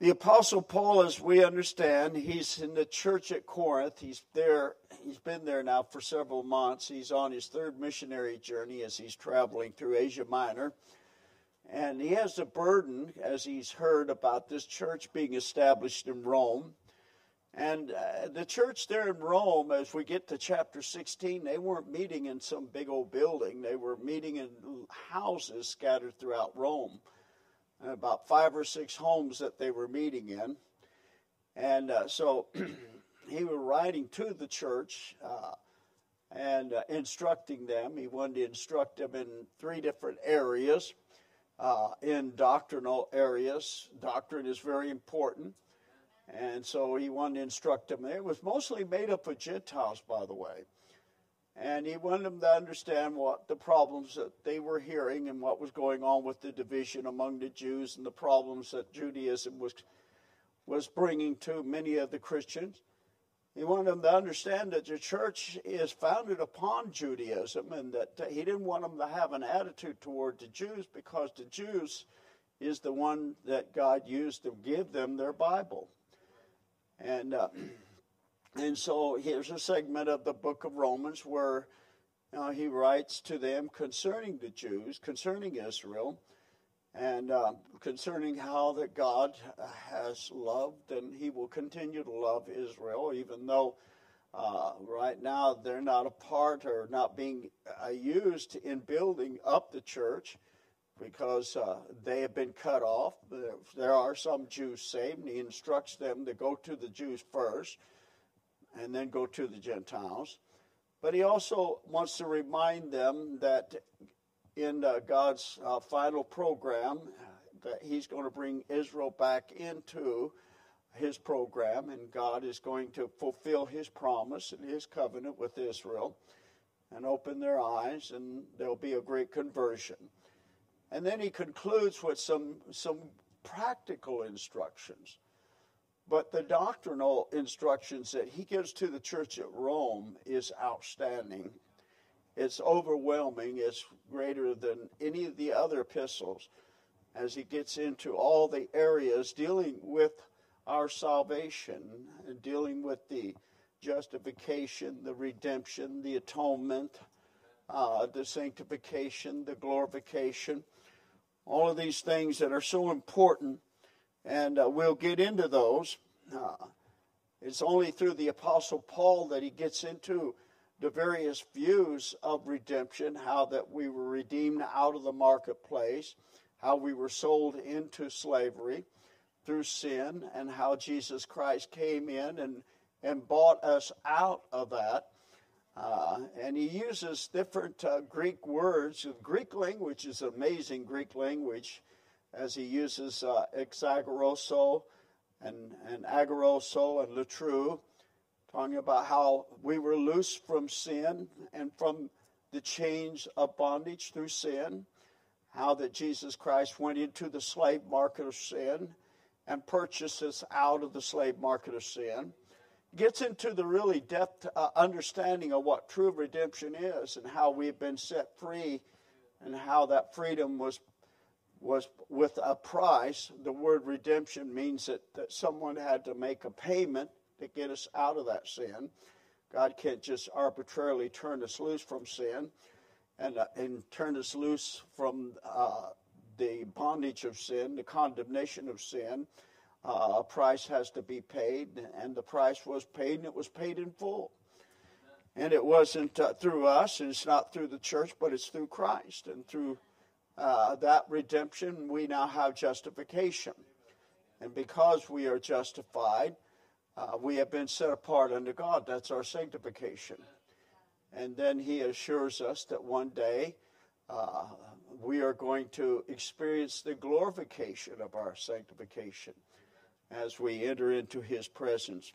The Apostle Paul, as we understand, he's in the church at Corinth. He's there, he's been there now for several months. He's on his third missionary journey as he's traveling through Asia Minor. And he has a burden as he's heard about this church being established in Rome. And uh, the church there in Rome, as we get to chapter 16, they weren't meeting in some big old building. They were meeting in houses scattered throughout Rome about five or six homes that they were meeting in. And uh, so he was writing to the church uh, and uh, instructing them. He wanted to instruct them in three different areas, uh, in doctrinal areas. Doctrine is very important. And so he wanted to instruct them. It was mostly made up of Gentiles, by the way. And he wanted them to understand what the problems that they were hearing and what was going on with the division among the Jews and the problems that Judaism was, was bringing to many of the Christians. He wanted them to understand that the church is founded upon Judaism and that he didn't want them to have an attitude toward the Jews because the Jews is the one that God used to give them their Bible. And uh, and so here's a segment of the book of Romans where uh, he writes to them concerning the Jews, concerning Israel, and uh, concerning how that God has loved and he will continue to love Israel, even though uh, right now they're not a part or not being uh, used in building up the church because uh, they have been cut off. There are some Jews saved, and he instructs them to go to the Jews first and then go to the Gentiles. But he also wants to remind them that in uh, God's uh, final program, that he's going to bring Israel back into his program, and God is going to fulfill his promise and his covenant with Israel and open their eyes, and there'll be a great conversion. And then he concludes with some, some practical instructions but the doctrinal instructions that he gives to the church at Rome is outstanding. It's overwhelming. It's greater than any of the other epistles as he gets into all the areas dealing with our salvation and dealing with the justification, the redemption, the atonement, uh, the sanctification, the glorification, all of these things that are so important and uh, we'll get into those. Uh, it's only through the Apostle Paul that he gets into the various views of redemption, how that we were redeemed out of the marketplace, how we were sold into slavery through sin, and how Jesus Christ came in and, and bought us out of that. Uh, and he uses different uh, Greek words. The Greek language is amazing Greek language as he uses uh, exagorazo and, and agorazo and lutroo, talking about how we were loose from sin and from the chains of bondage through sin, how that Jesus Christ went into the slave market of sin and purchased us out of the slave market of sin. Gets into the really depth uh, understanding of what true redemption is and how we've been set free and how that freedom was was with a price. The word redemption means that, that someone had to make a payment to get us out of that sin. God can't just arbitrarily turn us loose from sin and, uh, and turn us loose from uh, the bondage of sin, the condemnation of sin. Uh, a price has to be paid, and the price was paid, and it was paid in full. And it wasn't uh, through us, and it's not through the church, but it's through Christ and through uh, that redemption, we now have justification. And because we are justified, uh, we have been set apart unto God. That's our sanctification. And then he assures us that one day uh, we are going to experience the glorification of our sanctification as we enter into his presence.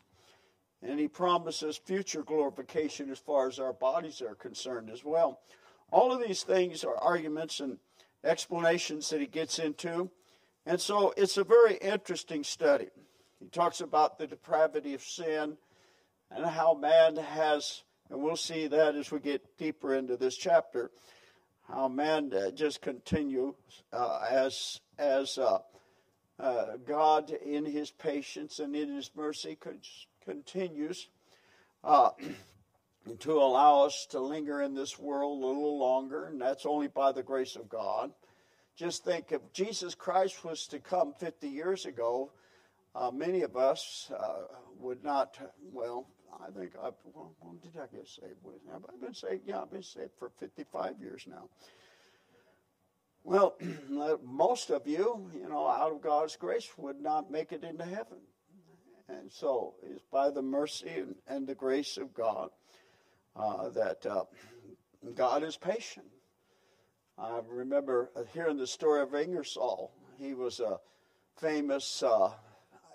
And he promises future glorification as far as our bodies are concerned as well. All of these things are arguments and explanations that he gets into. And so it's a very interesting study. He talks about the depravity of sin and how man has, and we'll see that as we get deeper into this chapter, how man uh, just continues uh, as as uh, uh, God, in His patience and in His mercy, continues uh, to allow us to linger in this world a little longer, and that's only by the grace of God. Just think if Jesus Christ was to come 50 years ago, uh, many of us uh, would not, well, I think, I, well, when did I get saved? Have I been saved? Yeah, I've been saved for 55 years now. Well, most of you, you know, out of God's grace, would not make it into heaven. And so it's by the mercy and, and the grace of God uh, that uh, God is patient. I remember hearing the story of Ingersoll. He was a famous uh,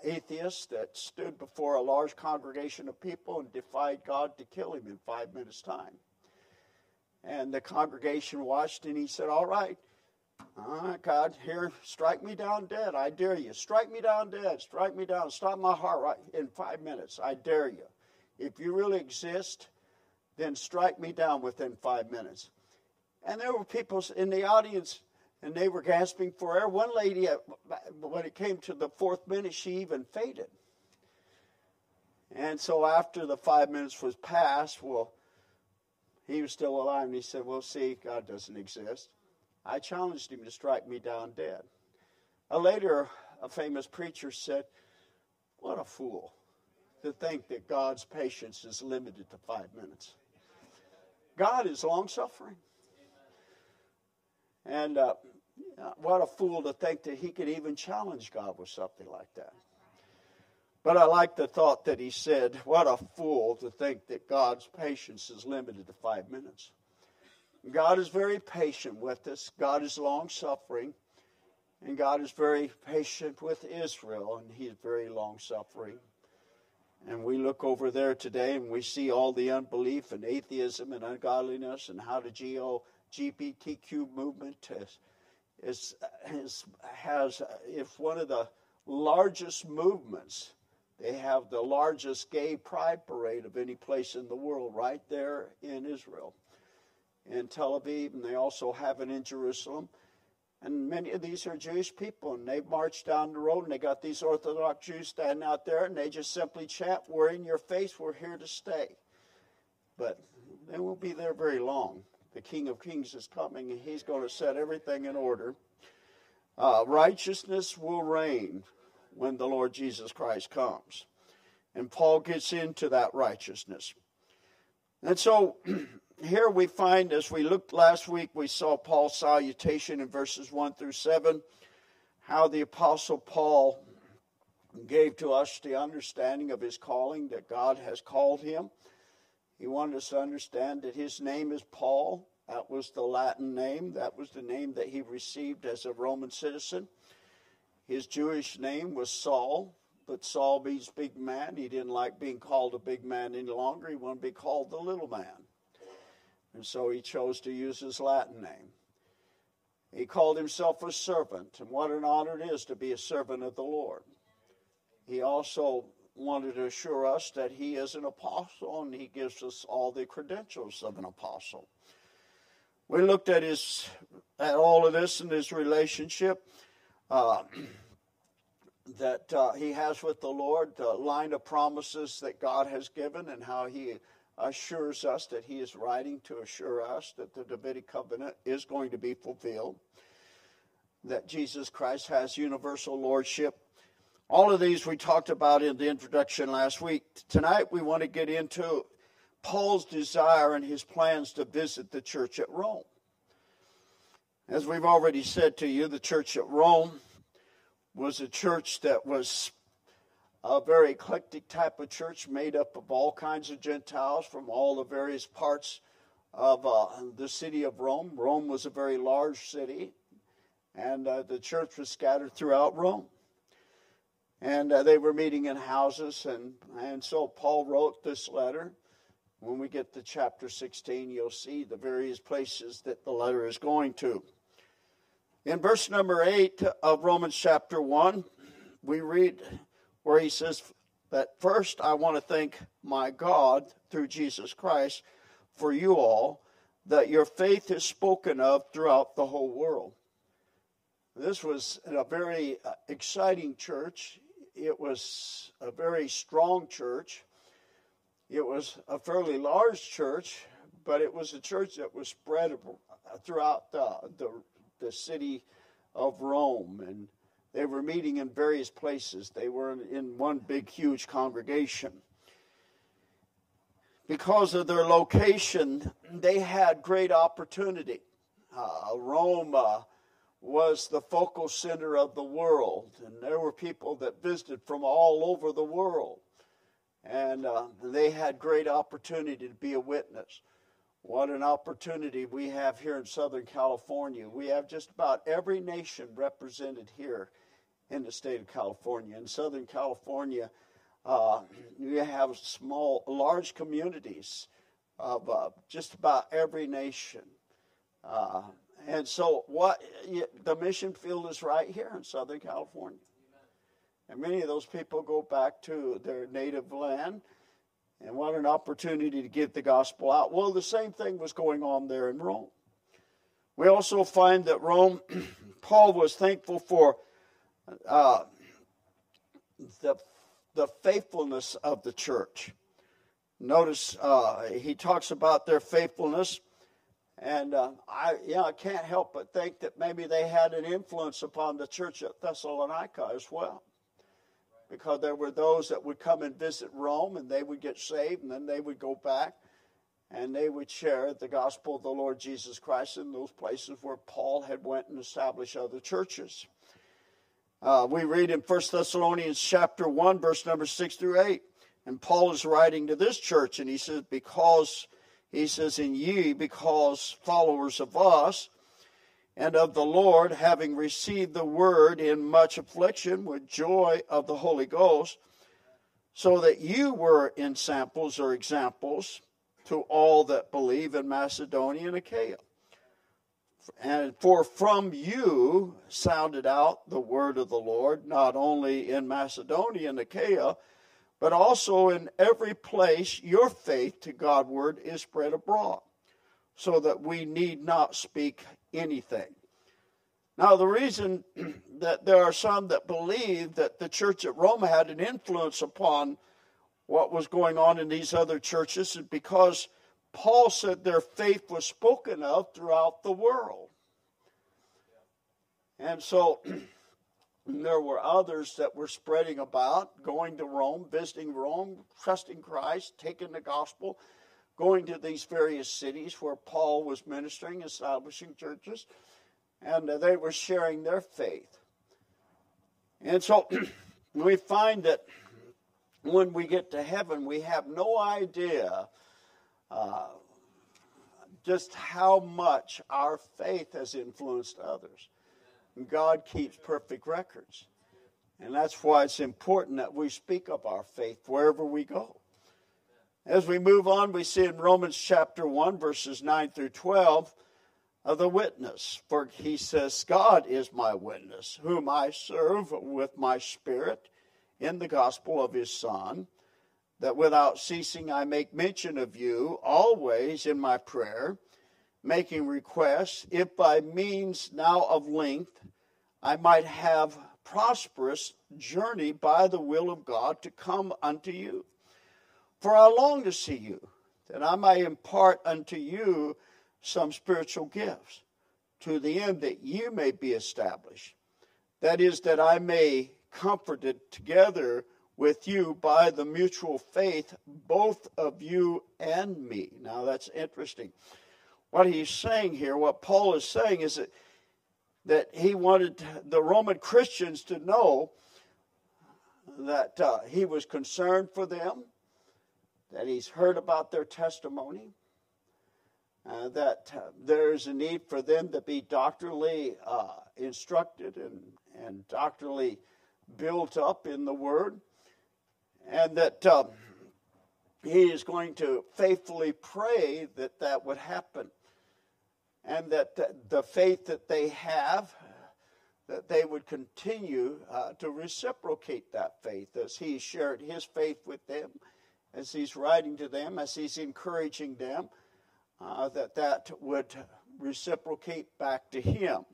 atheist that stood before a large congregation of people and defied God to kill him in five minutes' time. And the congregation watched, and he said, All right, all right, God, here, strike me down dead. I dare you. Strike me down dead. Strike me down. Stop my heart right in five minutes. I dare you. If you really exist, then strike me down within five minutes. And there were people in the audience and they were gasping for air. One lady, uh, when it came to the fourth minute, she even fainted. And so after the five minutes was passed, well, he was still alive, and he said, Well, see, God doesn't exist. I challenged him to strike me down dead. A later, a famous preacher said, What a fool to think that God's patience is limited to five minutes. God is long suffering. And uh, what a fool to think that he could even challenge God with something like that. But I like the thought that he said, What a fool to think that God's patience is limited to five minutes. God is very patient with us, God is long suffering, and God is very patient with Israel, and He is very long suffering. And we look over there today and we see all the unbelief and atheism and ungodliness and how the GO, GPTQ movement has is, is, has, if one of the largest movements. They have the largest gay pride parade of any place in the world right there in Israel, in Tel Aviv, and they also have it in Jerusalem. And many of these are Jewish people, and they march down the road, and they got these Orthodox Jews standing out there, and they just simply chant, We're in your face, we're here to stay. But they won't be there very long the King of Kings is coming and he's going to set everything in order. Uh, righteousness will reign when the Lord Jesus Christ comes. And Paul gets into that righteousness. And so here we find, as we looked last week, we saw Paul's salutation in verses 1 through 7, how the Apostle Paul gave to us the understanding of his calling that God has called him he wanted us to understand that his name is Paul. That was the Latin name. That was the name that he received as a Roman citizen. His Jewish name was Saul, but Saul means big man. He didn't like being called a big man any longer. He wanted to be called the little man. And so he chose to use his Latin name. He called himself a servant, and what an honor it is to be a servant of the Lord. He also wanted to assure us that he is an apostle and he gives us all the credentials of an apostle. We looked at his at all of this and his relationship uh, that uh, he has with the Lord, the line of promises that God has given, and how he assures us that he is writing to assure us that the Davidic covenant is going to be fulfilled, that Jesus Christ has universal lordship all of these we talked about in the introduction last week. Tonight we want to get into Paul's desire and his plans to visit the church at Rome. As we've already said to you, the church at Rome was a church that was a very eclectic type of church made up of all kinds of Gentiles from all the various parts of uh, the city of Rome. Rome was a very large city, and uh, the church was scattered throughout Rome. And uh, they were meeting in houses and and so paul wrote this letter. When we get to chapter 16 you'll see the various places that the letter is going to. In verse number 8 of romans chapter 1 we read where he says that first i want to thank my god through jesus christ for you all that your faith is spoken of throughout the whole world This was a very uh, exciting church. It was a very strong church. It was a fairly large church, but it was a church that was spread throughout the, the, the city of Rome. And they were meeting in various places. They were in one big, huge congregation. Because of their location, they had great opportunity. Uh, Rome was the focal center of the world, and there were people that visited from all over the world. And uh, they had great opportunity to be a witness. What an opportunity we have here in Southern California. We have just about every nation represented here in the state of California. In Southern California, uh, you have small, large communities of uh, just about every nation. Uh, and so, what the mission field is right here in Southern California. And many of those people go back to their native land. And what an opportunity to get the gospel out. Well, the same thing was going on there in Rome. We also find that Rome, Paul was thankful for uh, the, the faithfulness of the church. Notice uh, he talks about their faithfulness and uh, I, yeah, I can't help but think that maybe they had an influence upon the church at Thessalonica as well. Because there were those that would come and visit Rome and they would get saved and then they would go back and they would share the gospel of the Lord Jesus Christ in those places where Paul had went and established other churches. Uh, we read in 1 Thessalonians chapter 1, verse number 6 through 8. And Paul is writing to this church, and he says, Because he says, In ye, because followers of us and of the Lord, having received the word in much affliction with joy of the Holy Ghost, so that you were ensamples or examples to all that believe in Macedonia and Achaia. And for from you sounded out the word of the Lord, not only in Macedonia and Achaia, but also in every place your faith to Godward is spread abroad, so that we need not speak anything. Now, the reason that there are some that believe that the church at Rome had an influence upon what was going on in these other churches is because Paul said their faith was spoken of throughout the world. And so there were others that were spreading about, going to Rome, visiting Rome, trusting Christ, taking the gospel, going to these various cities where Paul was ministering, establishing churches, and uh, they were sharing their faith. And so we find that when we get to heaven, we have no idea just how much our faith has influenced others. God keeps perfect records. And that's why it's important that we speak of our faith wherever we go. As we move on, we see in Romans chapter 1, verses 9 through 12, of the witness. For he says, God is my witness, whom I serve with my spirit in the gospel of his Son, that without ceasing I make mention of you always in my prayer making requests, if by means now of length I might have prosperous journey by the will of God to come unto you. For I long to see you, that I may impart unto you some spiritual gifts, to the end that you may be established. That is, that I may comforted together with you by the mutual faith, both of you and me. Now that's interesting what he's saying here, what Paul is saying, is that, that he wanted the Roman Christians to know that uh, he was concerned for them, that he's heard about their testimony, uh, that uh, there's a need for them to be doctrinally uh, instructed and, and doctrinally built up in the Word, and that um, he is going to faithfully pray that that would happen and that the faith that they have, that they would continue uh, to reciprocate that faith as he shared his faith with them, as he's writing to them, as he's encouraging them, uh, that that would reciprocate back to him.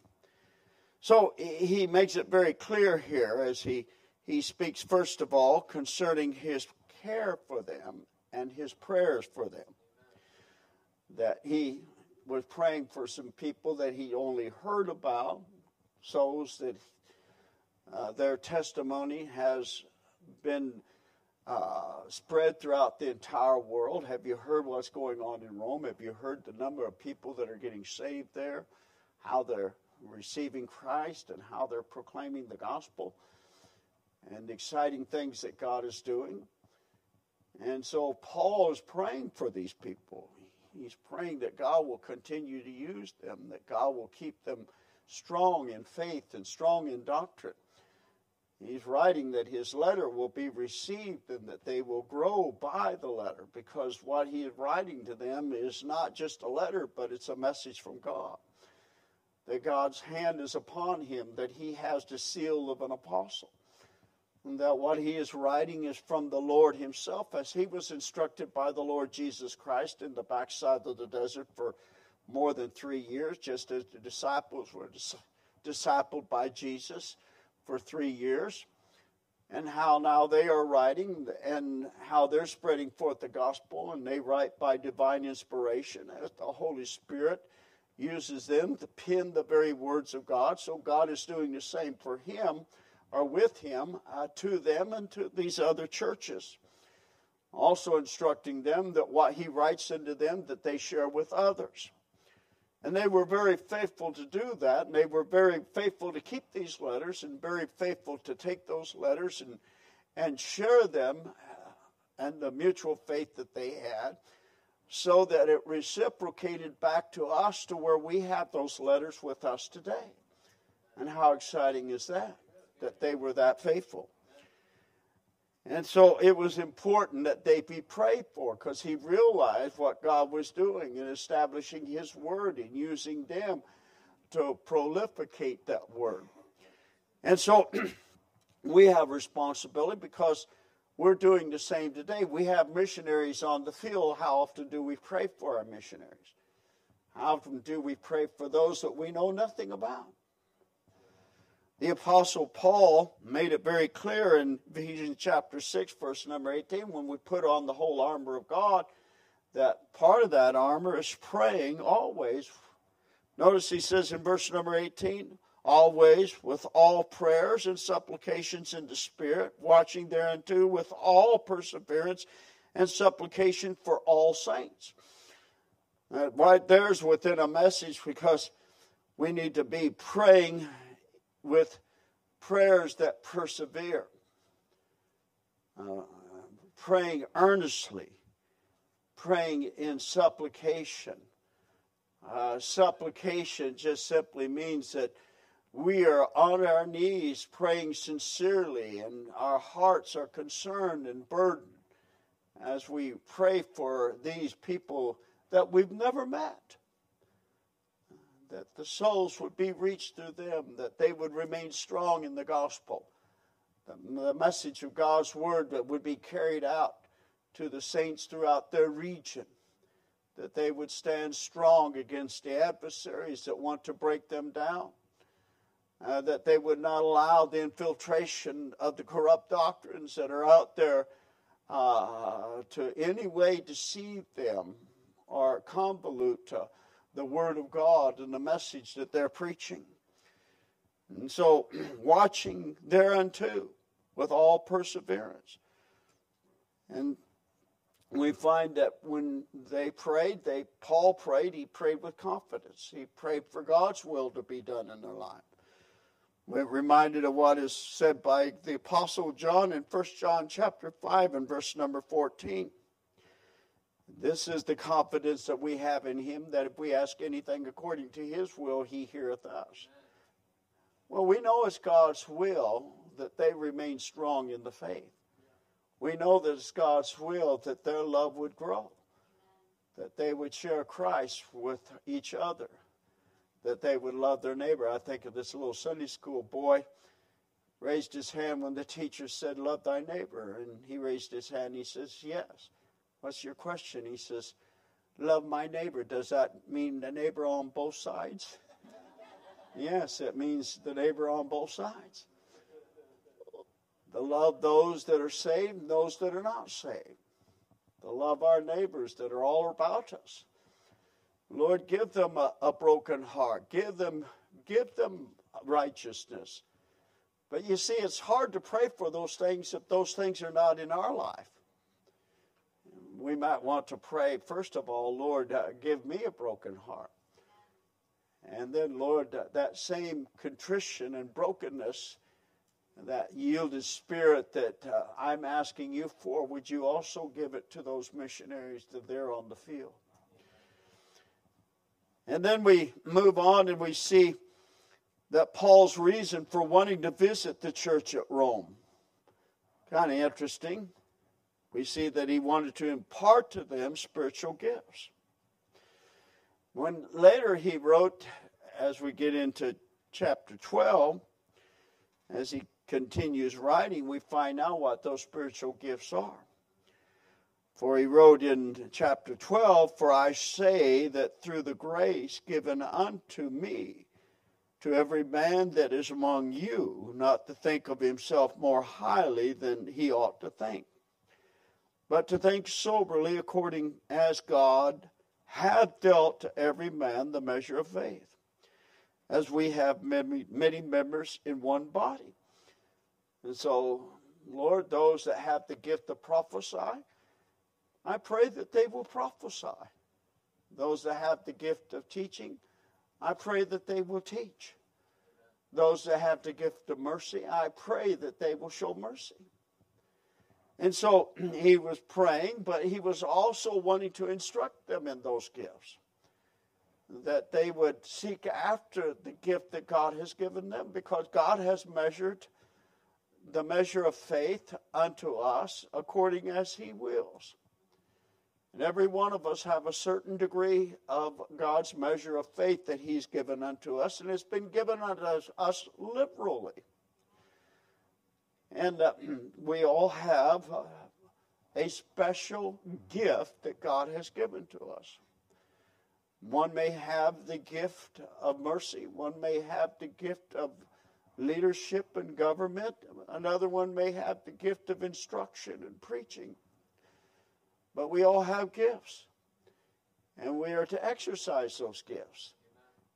So he makes it very clear here as he, he speaks, first of all, concerning his care for them and his prayers for them. That he was praying for some people that he only heard about, souls that uh, their testimony has been uh, spread throughout the entire world. Have you heard what's going on in Rome? Have you heard the number of people that are getting saved there? How they're receiving Christ and how they're proclaiming the gospel and exciting things that God is doing. And so Paul is praying for these people. He's praying that God will continue to use them, that God will keep them strong in faith and strong in doctrine. He's writing that his letter will be received and that they will grow by the letter because what he is writing to them is not just a letter, but it's a message from God. That God's hand is upon him, that he has the seal of an apostle, and that what he is writing is from the Lord himself as he was instructed by the Lord Jesus Christ in the backside of the desert for more than three years, just as the disciples were dis- discipled by Jesus for three years, and how now they are writing and how they're spreading forth the gospel, and they write by divine inspiration as the Holy Spirit uses them to pen the very words of God. So God is doing the same for him or with him uh, to them and to these other churches. Also instructing them that what he writes into them that they share with others. And they were very faithful to do that, and they were very faithful to keep these letters, and very faithful to take those letters and, and share them uh, and the mutual faith that they had, so that it reciprocated back to us to where we have those letters with us today. And how exciting is that? That they were that faithful. And so it was important that they be prayed for because he realized what God was doing in establishing his word and using them to prolificate that word. And so we have responsibility because we're doing the same today. We have missionaries on the field. How often do we pray for our missionaries? How often do we pray for those that we know nothing about? The Apostle Paul made it very clear in Ephesians chapter 6, verse number 18, when we put on the whole armor of God, that part of that armor is praying always. Notice he says in verse number 18, always with all prayers and supplications in the Spirit, watching thereunto with all perseverance and supplication for all saints. That right there's within a message because we need to be praying with prayers that persevere, uh, praying earnestly, praying in supplication. Uh, supplication just simply means that we are on our knees praying sincerely and our hearts are concerned and burdened as we pray for these people that we've never met that the souls would be reached through them, that they would remain strong in the gospel, the message of God's word that would be carried out to the saints throughout their region, that they would stand strong against the adversaries that want to break them down, uh, that they would not allow the infiltration of the corrupt doctrines that are out there uh, to any way deceive them or convolute the Word of God and the message that they're preaching. And so, watching thereunto with all perseverance. And we find that when they prayed, they Paul prayed, he prayed with confidence. He prayed for God's will to be done in their life. We're reminded of what is said by the Apostle John in 1 John chapter 5 and verse number 14. This is the confidence that we have in him that if we ask anything according to his will, he heareth us. Well, we know it's God's will that they remain strong in the faith. We know that it's God's will that their love would grow, that they would share Christ with each other, that they would love their neighbor. I think of this little Sunday school boy raised his hand when the teacher said, Love thy neighbor. And he raised his hand. He says, Yes. What's your question? He says, Love my neighbor. Does that mean the neighbor on both sides? Yes, it means the neighbor on both sides. To love those that are saved and those that are not saved. To love our neighbors that are all about us. Lord, give them a, a broken heart. Give them, give them righteousness. But you see, it's hard to pray for those things if those things are not in our life. We might want to pray, first of all, Lord, uh, give me a broken heart. And then, Lord, uh, that same contrition and brokenness, that yielded spirit that uh, I'm asking you for, would you also give it to those missionaries that they're on the field? And then we move on and we see that Paul's reason for wanting to visit the church at Rome. Kind of interesting. We see that he wanted to impart to them spiritual gifts. When later he wrote, as we get into chapter 12, as he continues writing, we find out what those spiritual gifts are. For he wrote in chapter 12, For I say that through the grace given unto me, to every man that is among you, not to think of himself more highly than he ought to think, but to think soberly according as God hath dealt to every man the measure of faith, as we have many, many members in one body. And so, Lord, those that have the gift of prophesy, I pray that they will prophesy. Those that have the gift of teaching, I pray that they will teach. Those that have the gift of mercy, I pray that they will show mercy. And so he was praying, but he was also wanting to instruct them in those gifts. That they would seek after the gift that God has given them because God has measured the measure of faith unto us according as he wills. And every one of us have a certain degree of God's measure of faith that He's given unto us, and it's been given unto us liberally. And uh, we all have a special gift that God has given to us. One may have the gift of mercy, one may have the gift of leadership and government, another one may have the gift of instruction and preaching. But we all have gifts. And we are to exercise those gifts.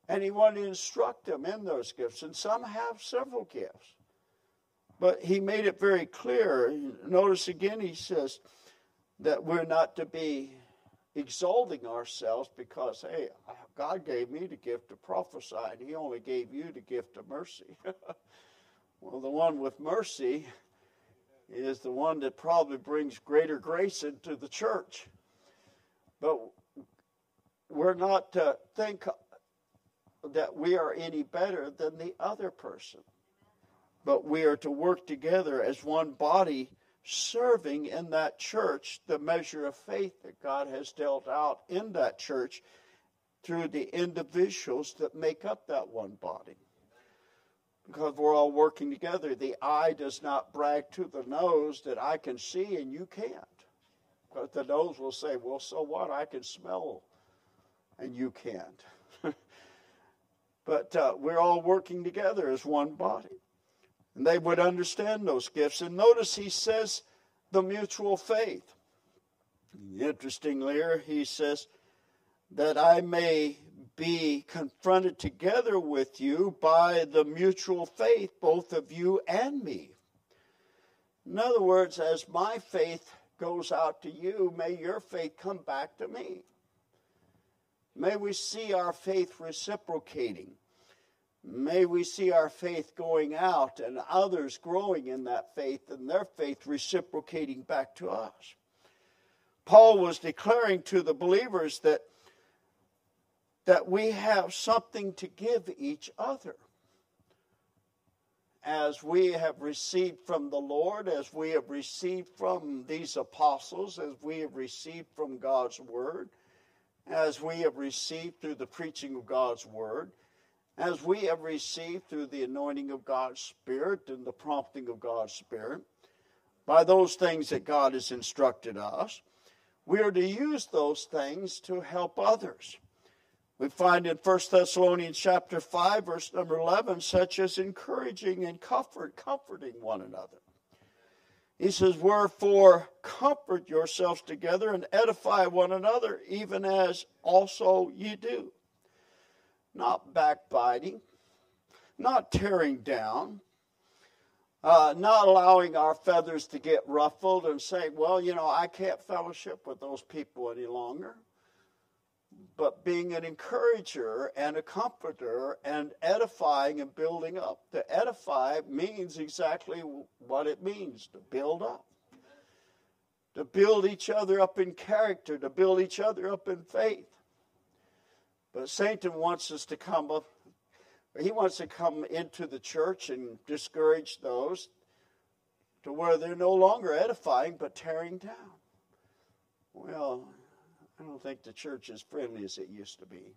And he wanted to instruct them in those gifts. And some have several gifts. But he made it very clear. Notice again, he says that we're not to be exalting ourselves because, hey, God gave me the gift of prophesy, and He only gave you the gift of mercy. well, the one with mercy is the one that probably brings greater grace into the church. But we're not to think that we are any better than the other person. But we are to work together as one body, serving in that church the measure of faith that God has dealt out in that church through the individuals that make up that one body because we're all working together. The eye does not brag to the nose that I can see and you can't. But the nose will say, well, so what? I can smell and you can't. but uh, we're all working together as one body. And they would understand those gifts. And notice he says the mutual faith. Interestingly, here, he says that I may be confronted together with you by the mutual faith, both of you and me. In other words, as my faith goes out to you, may your faith come back to me. May we see our faith reciprocating. May we see our faith going out and others growing in that faith and their faith reciprocating back to us. Paul was declaring to the believers that that we have something to give each other. As we have received from the Lord, as we have received from these apostles, as we have received from God's Word, as we have received through the preaching of God's Word, as we have received through the anointing of God's Spirit and the prompting of God's Spirit, by those things that God has instructed us, we are to use those things to help others. We find in 1 Thessalonians chapter 5, verse number 11, such as encouraging and comfort, comforting one another. He says, Wherefore comfort yourselves together and edify one another, even as also ye do. Not backbiting, not tearing down, uh, not allowing our feathers to get ruffled and say, Well, you know, I can't fellowship with those people any longer but being an encourager and a comforter and edifying and building up. To edify means exactly what it means to build up. To build each other up in character, to build each other up in faith. But Satan wants us to come up, he wants to come into the church and discourage those to where they're no longer edifying but tearing down. Well, I don't think the church is friendly as it used to be.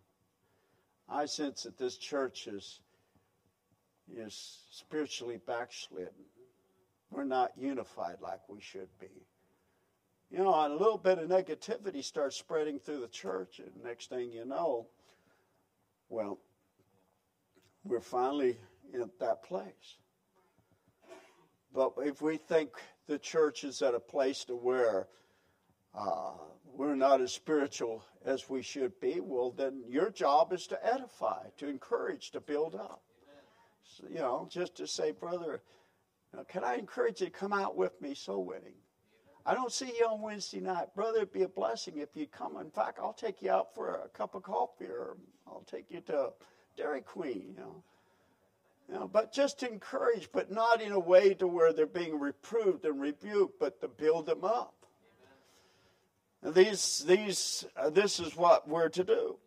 I sense that this church is, is spiritually backslidden. We're not unified like we should be. You know, a little bit of negativity starts spreading through the church, and next thing you know, well, we're finally in that place. But if we think the church is at a place to where uh, we're not as spiritual as we should be, well, then your job is to edify, to encourage, to build up. So, you know, just to say, brother, you know, can I encourage you to come out with me soul winning? I don't see you on Wednesday night. Brother, it'd be a blessing if you'd come. In fact, I'll take you out for a cup of coffee or I'll take you to Dairy Queen, you know. You know, but just encourage, but not in a way to where they're being reproved and rebuked, but to build them up. And These, these, uh, this is what we're to do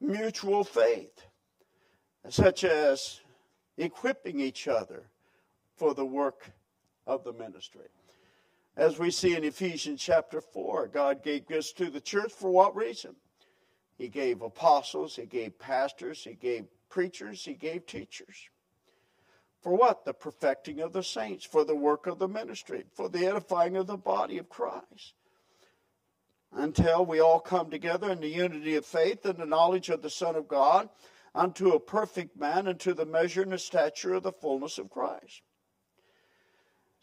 mutual faith, such as equipping each other for the work of the ministry. As we see in Ephesians chapter 4, God gave gifts to the church for what reason? He gave apostles, He gave pastors, He gave preachers, He gave teachers. For what? The perfecting of the saints, for the work of the ministry, for the edifying of the body of Christ until we all come together in the unity of faith and the knowledge of the Son of God unto a perfect man, unto the measure and the stature of the fullness of Christ.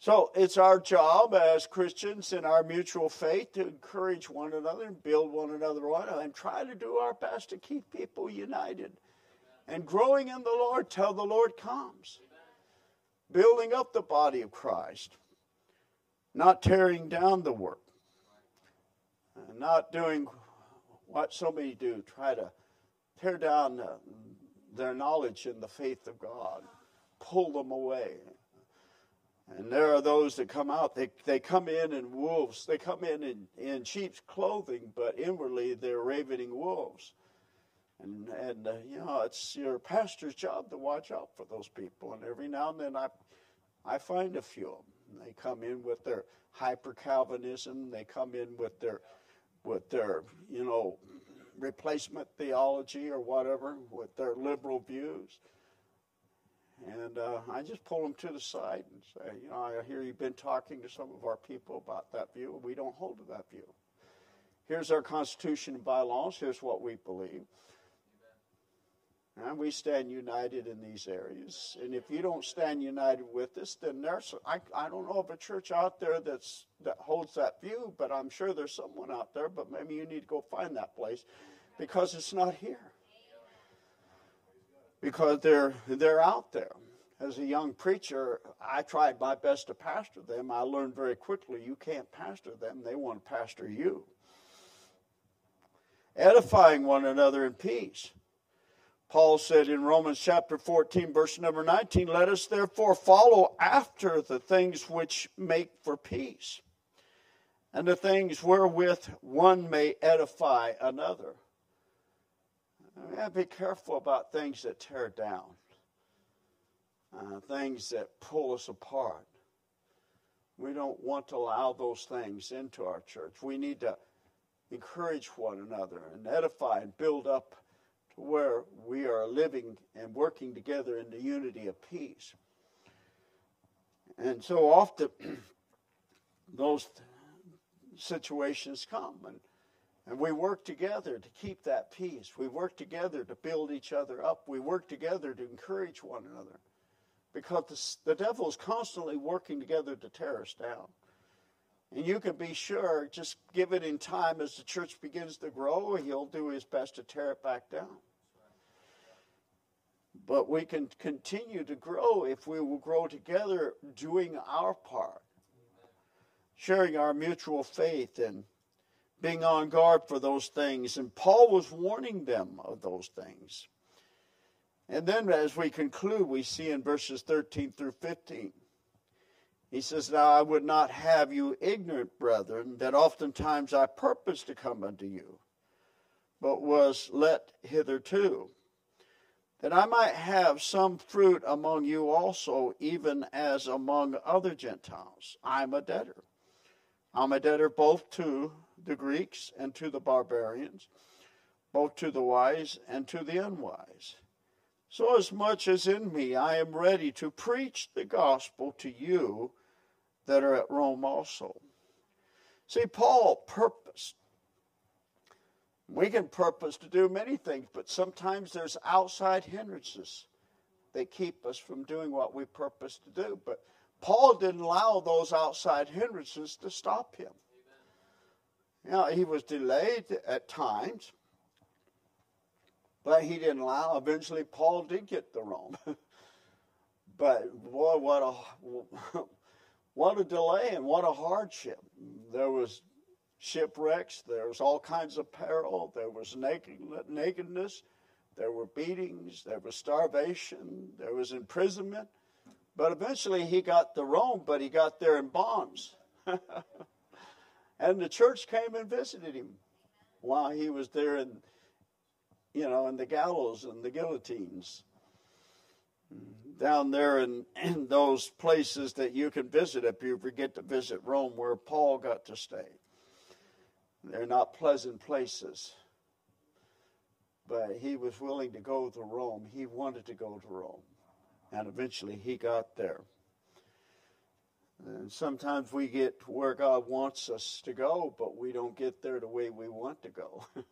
So it's our job as Christians in our mutual faith to encourage one another and build one another up and try to do our best to keep people united and growing in the Lord till the Lord comes. Building up the body of Christ, not tearing down the work and not doing what so many do, try to tear down their knowledge in the faith of God, pull them away. And there are those that come out, they, they come in in wolves, they come in, in in sheep's clothing, but inwardly they're ravening wolves. And, and uh, you know, it's your pastor's job to watch out for those people. And every now and then I, I find a few of them. They come in with their hyper Calvinism, they come in with their with their, you know, replacement theology or whatever, with their liberal views. And uh, I just pull them to the side and say, you know, I hear you've been talking to some of our people about that view. We don't hold to that view. Here's our Constitution and bylaws. Here's what we believe. And we stand united in these areas. And if you don't stand united with us, then there's, I, I don't know of a church out there that's, that holds that view, but I'm sure there's someone out there, but maybe you need to go find that place because it's not here. Because they're, they're out there. As a young preacher, I tried my best to pastor them. I learned very quickly you can't pastor them, they want to pastor you. Edifying one another in peace Paul said in Romans chapter 14, verse number 19, Let us therefore follow after the things which make for peace, and the things wherewith one may edify another. We have to be careful about things that tear down, uh, things that pull us apart. We don't want to allow those things into our church. We need to encourage one another and edify and build up to where we are living and working together in the unity of peace. And so often those situations come and And we work together to keep that peace. We work together to build each other up. We work together to encourage one another. Because the, the devil is constantly working together to tear us down. And you can be sure, just give it in time as the church begins to grow, he'll do his best to tear it back down. But we can continue to grow if we will grow together doing our part, sharing our mutual faith and being on guard for those things. And Paul was warning them of those things. And then as we conclude, we see in verses 13 through 15. He says, Now I would not have you ignorant, brethren, that oftentimes I purposed to come unto you, but was let hitherto, that I might have some fruit among you also, even as among other Gentiles. I'm a debtor. I'm a debtor both to the Greeks and to the barbarians, both to the wise and to the unwise. So, as much as in me, I am ready to preach the gospel to you that are at Rome also. See, Paul purposed. We can purpose to do many things, but sometimes there's outside hindrances that keep us from doing what we purpose to do. But Paul didn't allow those outside hindrances to stop him. Know, he was delayed at times, but he didn't allow. Eventually, Paul did get to Rome. but boy, what a what a delay and what a hardship. There was shipwrecks, there was all kinds of peril, there was naked, nakedness, there were beatings, there was starvation, there was imprisonment. But eventually he got to Rome, but he got there in bonds. and the church came and visited him while he was there in you know, in the gallows and the guillotines down there in, in those places that you can visit if you forget to visit Rome, where Paul got to stay. They're not pleasant places. But he was willing to go to Rome. He wanted to go to Rome. And eventually he got there. And sometimes we get where God wants us to go, but we don't get there the way we want to go.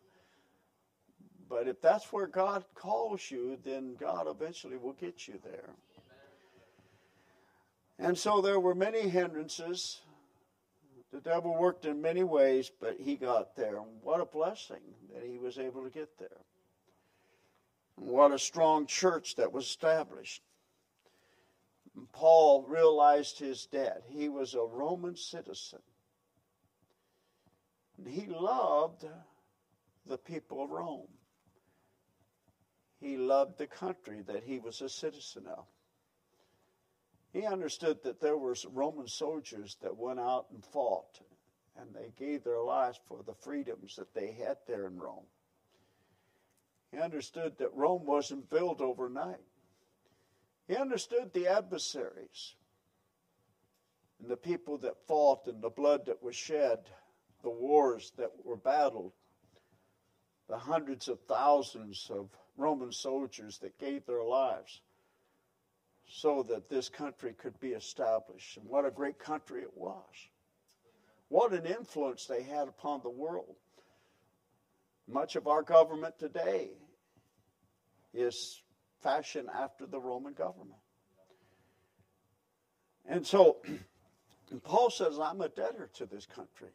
But if that's where God calls you, then God eventually will get you there. And so there were many hindrances. The devil worked in many ways, but he got there. What a blessing that he was able to get there. What a strong church that was established. Paul realized his debt. He was a Roman citizen. He loved the people of Rome he loved the country that he was a citizen of. He understood that there were Roman soldiers that went out and fought, and they gave their lives for the freedoms that they had there in Rome. He understood that Rome wasn't built overnight. He understood the adversaries and the people that fought and the blood that was shed, the wars that were battled, the hundreds of thousands of Roman soldiers that gave their lives so that this country could be established. And what a great country it was. What an influence they had upon the world. Much of our government today is fashioned after the Roman government. And so Paul says, I'm a debtor to this country.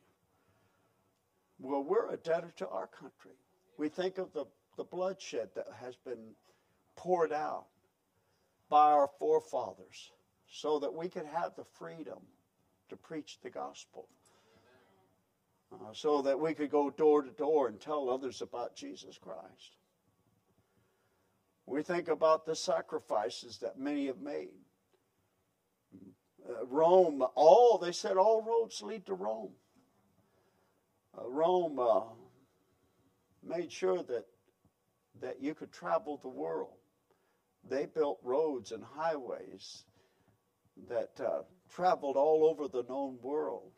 Well, we're a debtor to our country. We think of the the bloodshed that has been poured out by our forefathers so that we could have the freedom to preach the gospel. Uh, so that we could go door to door and tell others about Jesus Christ. We think about the sacrifices that many have made. Uh, Rome, all, they said all roads lead to Rome. Uh, Rome uh, made sure that that you could travel the world. They built roads and highways that uh, traveled all over the known world.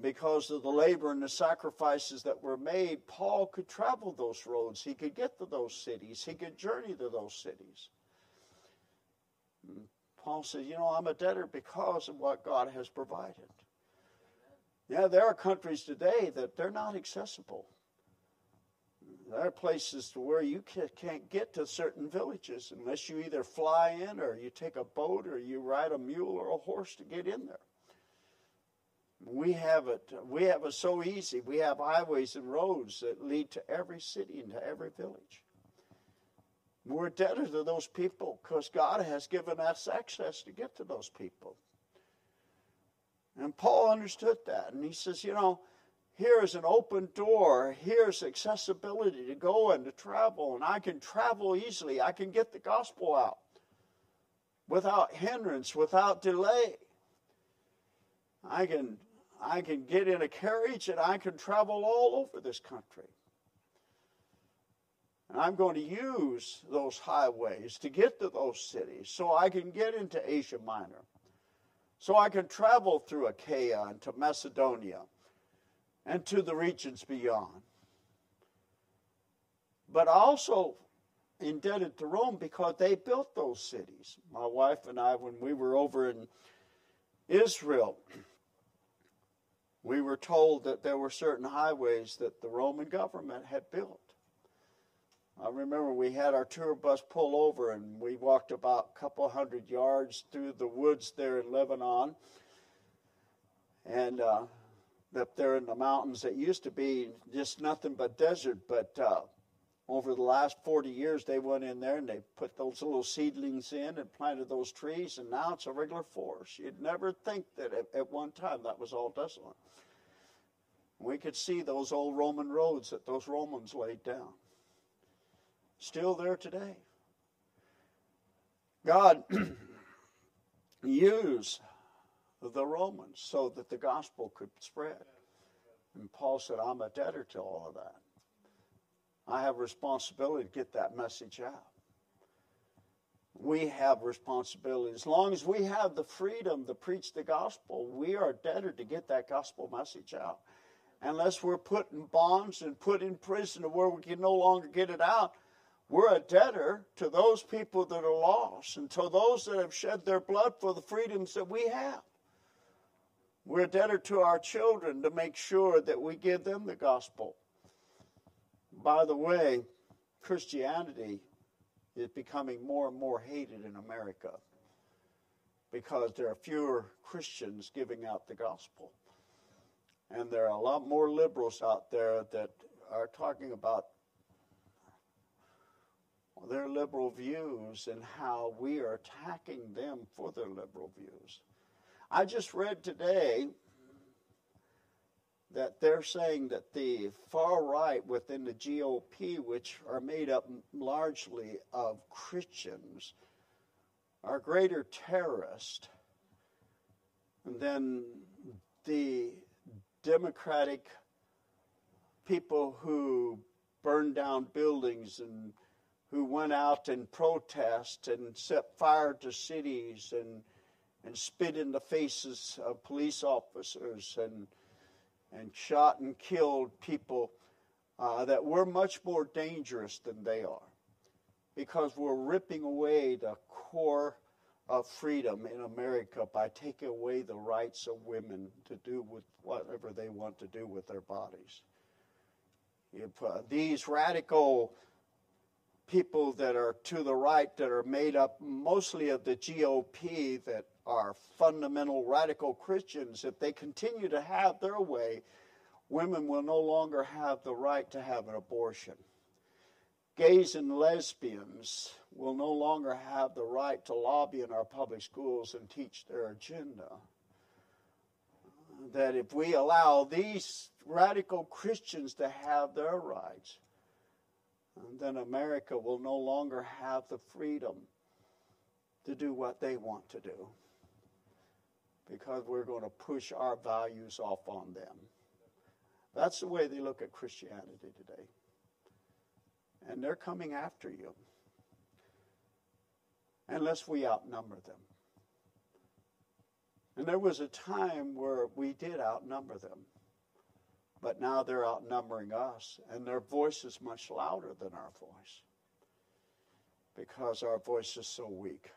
Because of the labor and the sacrifices that were made, Paul could travel those roads. He could get to those cities. He could journey to those cities. Paul says, You know, I'm a debtor because of what God has provided. Yeah, there are countries today that they're not accessible. There are places to where you can't get to certain villages unless you either fly in or you take a boat or you ride a mule or a horse to get in there. We have it. We have it so easy. We have highways and roads that lead to every city and to every village. We're debtors to those people because God has given us access to get to those people. And Paul understood that. And he says, you know, here's an open door. Here's accessibility to go and to travel. And I can travel easily. I can get the gospel out without hindrance, without delay. I can, I can get in a carriage and I can travel all over this country. And I'm going to use those highways to get to those cities so I can get into Asia Minor. So I can travel through Achaia and to Macedonia and to the regions beyond. But also indebted to Rome because they built those cities. My wife and I, when we were over in Israel, we were told that there were certain highways that the Roman government had built. I remember we had our tour bus pull over and we walked about a couple hundred yards through the woods there in Lebanon. And uh, up there in the mountains, it used to be just nothing but desert. But uh, over the last 40 years, they went in there and they put those little seedlings in and planted those trees, and now it's a regular forest. You'd never think that at, at one time that was all desolate. We could see those old Roman roads that those Romans laid down still there today. God used the Romans so that the gospel could spread. And Paul said, I'm a debtor to all of that. I have responsibility to get that message out. We have responsibility. As long as we have the freedom to preach the gospel, we are debtor to get that gospel message out. Unless we're put in bonds and put in prison to where we can no longer get it out, we're a debtor to those people that are lost and to those that have shed their blood for the freedoms that we have. We're a debtor to our children to make sure that we give them the gospel. By the way, Christianity is becoming more and more hated in America because there are fewer Christians giving out the gospel. And there are a lot more liberals out there that are talking about their liberal views and how we are attacking them for their liberal views. I just read today that they're saying that the far right within the GOP, which are made up largely of Christians, are greater terrorists than the Democratic people who burn down buildings and who went out and protest and set fire to cities and and spit in the faces of police officers and and shot and killed people uh, that were much more dangerous than they are because we're ripping away the core of freedom in America by taking away the rights of women to do with whatever they want to do with their bodies. If uh, these radical people that are to the right that are made up mostly of the GOP that are fundamental radical Christians, if they continue to have their way, women will no longer have the right to have an abortion. Gays and lesbians will no longer have the right to lobby in our public schools and teach their agenda. That if we allow these radical Christians to have their rights, then America will no longer have the freedom to do what they want to do because we're going to push our values off on them. That's the way they look at Christianity today. And they're coming after you unless we outnumber them. And there was a time where we did outnumber them. But now they're outnumbering us, and their voice is much louder than our voice because our voice is so weak.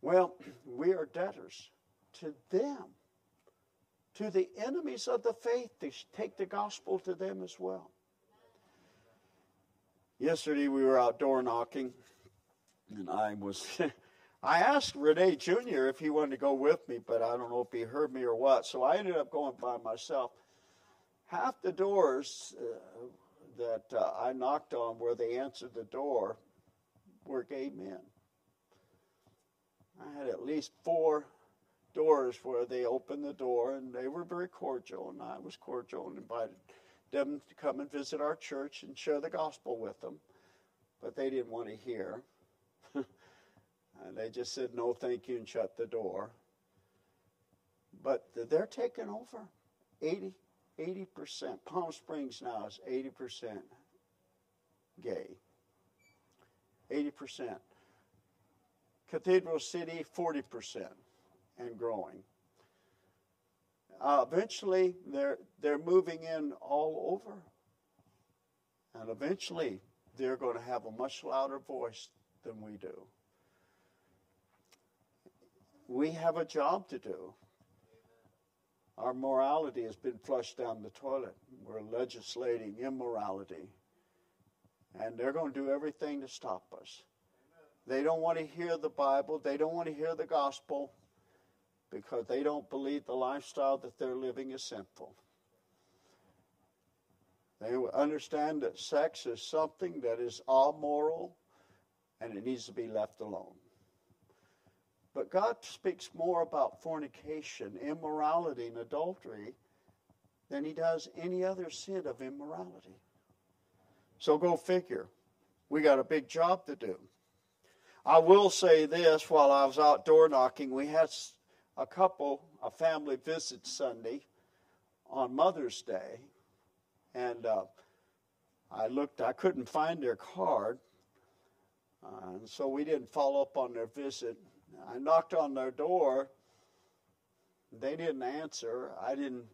Well, we are debtors to them to the enemies of the faith to take the gospel to them as well. Yesterday we were outdoor knocking, and I was. I asked Renee Jr. if he wanted to go with me, but I don't know if he heard me or what. So I ended up going by myself. Half the doors uh, that uh, I knocked on where they answered the door were gay men. I had at least four doors where they opened the door and they were very cordial, and I was cordial and invited them to come and visit our church and share the gospel with them. But they didn't want to hear. and they just said no thank you and shut the door. But they're taking over 80, 80%. Palm Springs now is 80% gay. 80%. Cathedral City, 40% and growing. Uh, eventually, they're, they're moving in all over. And eventually, they're going to have a much louder voice than we do. We have a job to do. Our morality has been flushed down the toilet. We're legislating immorality. And they're going to do everything to stop us. They don't want to hear the Bible, they don't want to hear the gospel because they don't believe the lifestyle that they're living is sinful. They understand that sex is something that is amoral and it needs to be left alone. But God speaks more about fornication, immorality, and adultery than he does any other sin of immorality. So go figure. We got a big job to do. I will say this while I was out door knocking, we had a couple, a family visit Sunday on Mother's Day, and uh, I looked, I couldn't find their card, uh, and so we didn't follow up on their visit. I knocked on their door. They didn't answer. I didn't.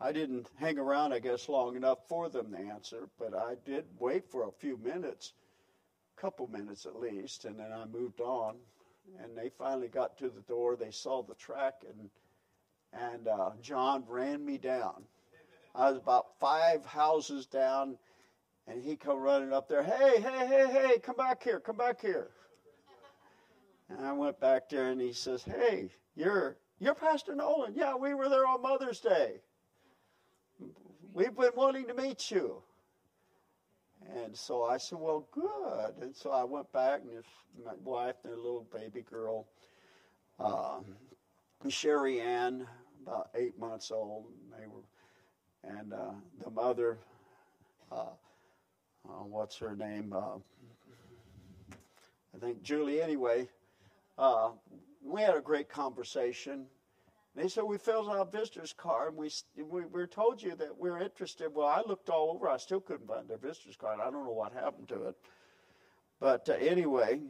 I didn't hang around, I guess, long enough for them to answer, but I did wait for a few minutes, couple minutes at least, and then I moved on and they finally got to the door. They saw the track, and and uh, John ran me down. I was about five houses down, and he come running up there. Hey, hey, hey, hey! Come back here! Come back here! And I went back there, and he says, "Hey, you're you're Pastor Nolan? Yeah, we were there on Mother's Day. We've been wanting to meet you." And so I said, well, good. And so I went back, and my wife and their little baby girl, um, Sherry Ann, about eight months old, and they were, and uh, the mother, uh, uh, what's her name? Uh, I think Julie. Anyway, uh, we had a great conversation, they said, We filled out a visitor's card and we, we, told you that we are interested. Well, I looked all over. I still couldn't find their visitor's card. I don't know what happened to it. But uh, anyway,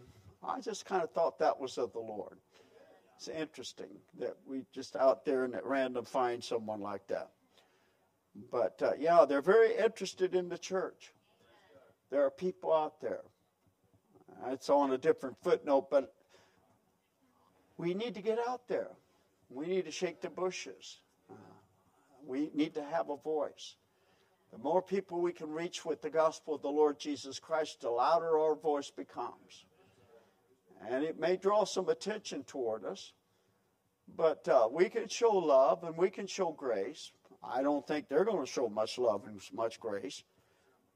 I just kind of thought that was of the Lord. It's interesting that we just out there and at random find someone like that. But uh, yeah, they're very interested in the church. There are people out there. It's on a different footnote, but we need to get out there. We need to shake the bushes. Uh, we need to have a voice. The more people we can reach with the gospel of the Lord Jesus Christ, the louder our voice becomes. And it may draw some attention toward us, but uh, we can show love and we can show grace. I don't think they're going to show much love and much grace.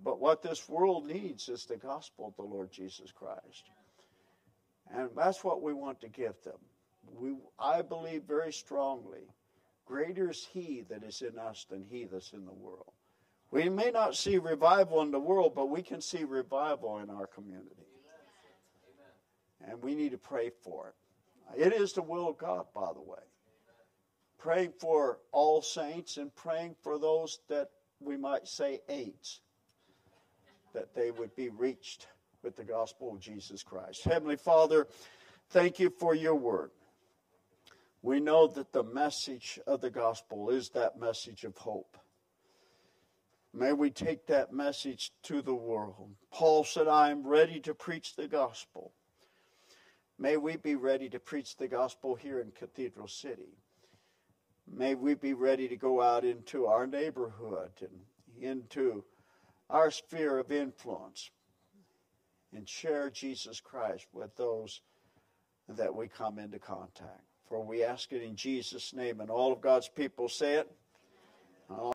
But what this world needs is the gospel of the Lord Jesus Christ. And that's what we want to give them we, I believe very strongly, greater is He that is in us than He that's in the world. We may not see revival in the world, but we can see revival in our community. And we need to pray for it. It is the will of God, by the way. Praying for all saints and praying for those that we might say AIDS, that they would be reached with the gospel of Jesus Christ. Heavenly Father, thank you for your word we know that the message of the gospel is that message of hope. May we take that message to the world. Paul said, I am ready to preach the gospel. May we be ready to preach the gospel here in Cathedral City. May we be ready to go out into our neighborhood and into our sphere of influence and share Jesus Christ with those that we come into contact. For we ask it in Jesus' name, and all of God's people say it.